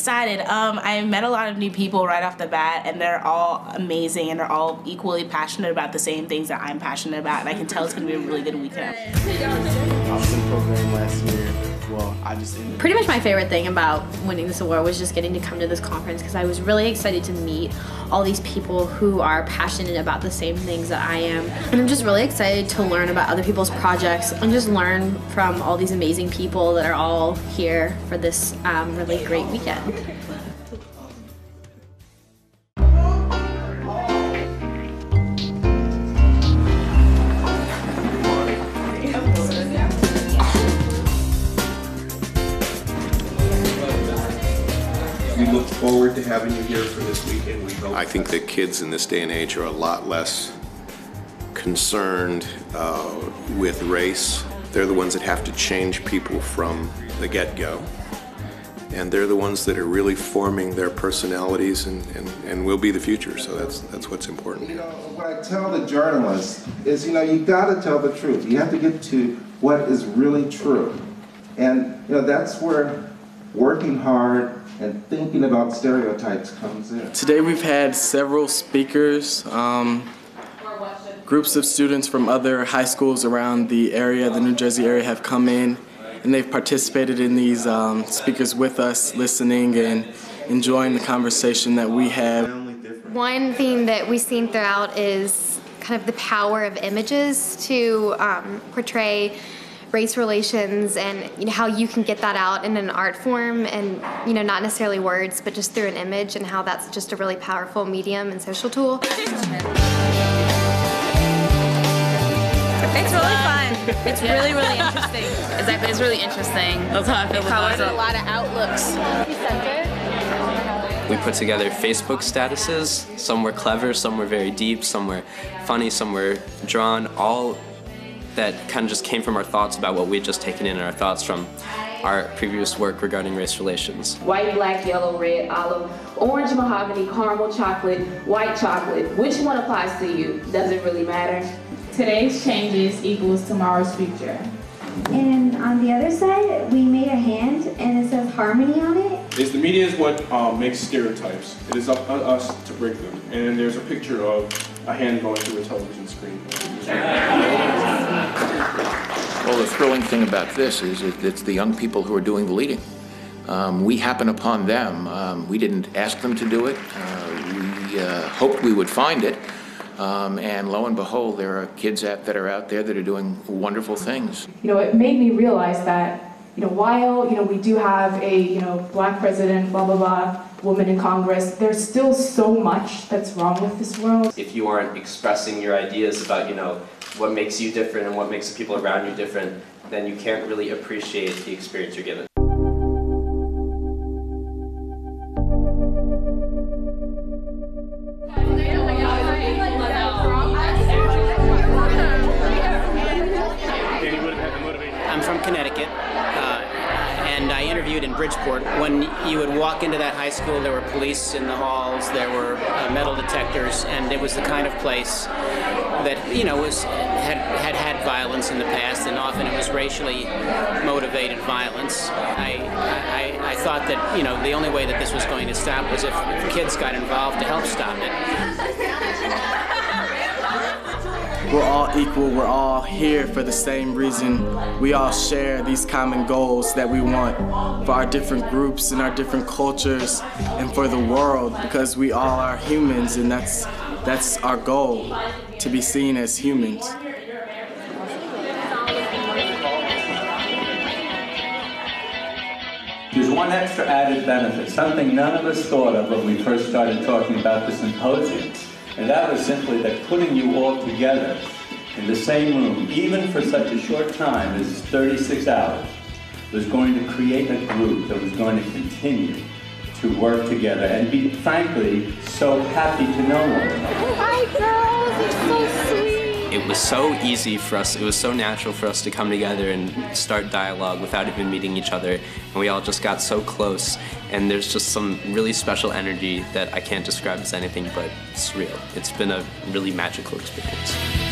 excited. Um, I met a lot of new people right off the bat, and they're all amazing, and they're all equally passionate about the same things that I'm passionate about. And I can tell it's going to be a really good weekend. Program last year. Well, I just. Pretty much my favorite thing about winning this award was just getting to come to this conference because I was really excited to meet all these people who are passionate about the same things that I am. And I'm just really excited to learn about other people's projects and just learn from all these amazing people that are all here for this um, really great weekend. Having you here for this weekend. We hope I think that kids in this day and age are a lot less concerned uh, with race. They're the ones that have to change people from the get-go. And they're the ones that are really forming their personalities and, and, and will be the future. So that's, that's what's important. You know, what I tell the journalists is, you know, you got to tell the truth. You have to get to what is really true. And, you know, that's where working hard and thinking about stereotypes comes in. Today we've had several speakers, um, groups of students from other high schools around the area, the New Jersey area, have come in and they've participated in these um, speakers with us, listening and enjoying the conversation that we have. One thing that we've seen throughout is kind of the power of images to um, portray race relations and you know how you can get that out in an art form and you know not necessarily words but just through an image and how that's just a really powerful medium and social tool. It's really fun. It's really, really interesting. Exactly, it's really interesting. That's how I feel about it. a lot of outlooks. We put together Facebook statuses. Some were clever, some were very deep, some were funny, some were drawn, all that kind of just came from our thoughts about what we had just taken in and our thoughts from our previous work regarding race relations. White, black, yellow, red, olive, orange, mahogany, caramel, chocolate, white chocolate. Which one applies to you? Does it really matter? Today's changes equals tomorrow's future. And on the other side, we made a hand and it says harmony on it. Is the media is what um, makes stereotypes. It is up to us to break them. And there's a picture of a hand going through a television screen. Well, the thrilling thing about this is it- it's the young people who are doing the leading. Um, We happen upon them. Um, We didn't ask them to do it. Uh, We uh, hoped we would find it. Um, And lo and behold, there are kids out- that are out there that are doing wonderful things. you know, it made me realize that, you know, while, you know, we do have a, you know, black president, blah, blah, blah, woman in Congress, there's still so much that's wrong with this world. If you aren't expressing your ideas about, you know, what makes you different and what makes the people around you different, then you can't really appreciate the experience you're given. Bridgeport. When you would walk into that high school, there were police in the halls, there were uh, metal detectors, and it was the kind of place that you know was had had had violence in the past, and often it was racially motivated violence. I, I I thought that you know the only way that this was going to stop was if, if kids got involved to help stop it. We're all equal, we're all here for the same reason. We all share these common goals that we want for our different groups and our different cultures and for the world because we all are humans and that's that's our goal to be seen as humans. There's one extra added benefit, something none of us thought of when we first started talking about the symposium, and that was simply that putting you all together in the same room, even for such a short time as 36 hours, was going to create a group that was going to continue to work together and be, frankly, so happy to know one another. Hi girls, it's so sweet. It was so easy for us, it was so natural for us to come together and start dialogue without even meeting each other. And we all just got so close. And there's just some really special energy that I can't describe as anything but surreal. It's been a really magical experience.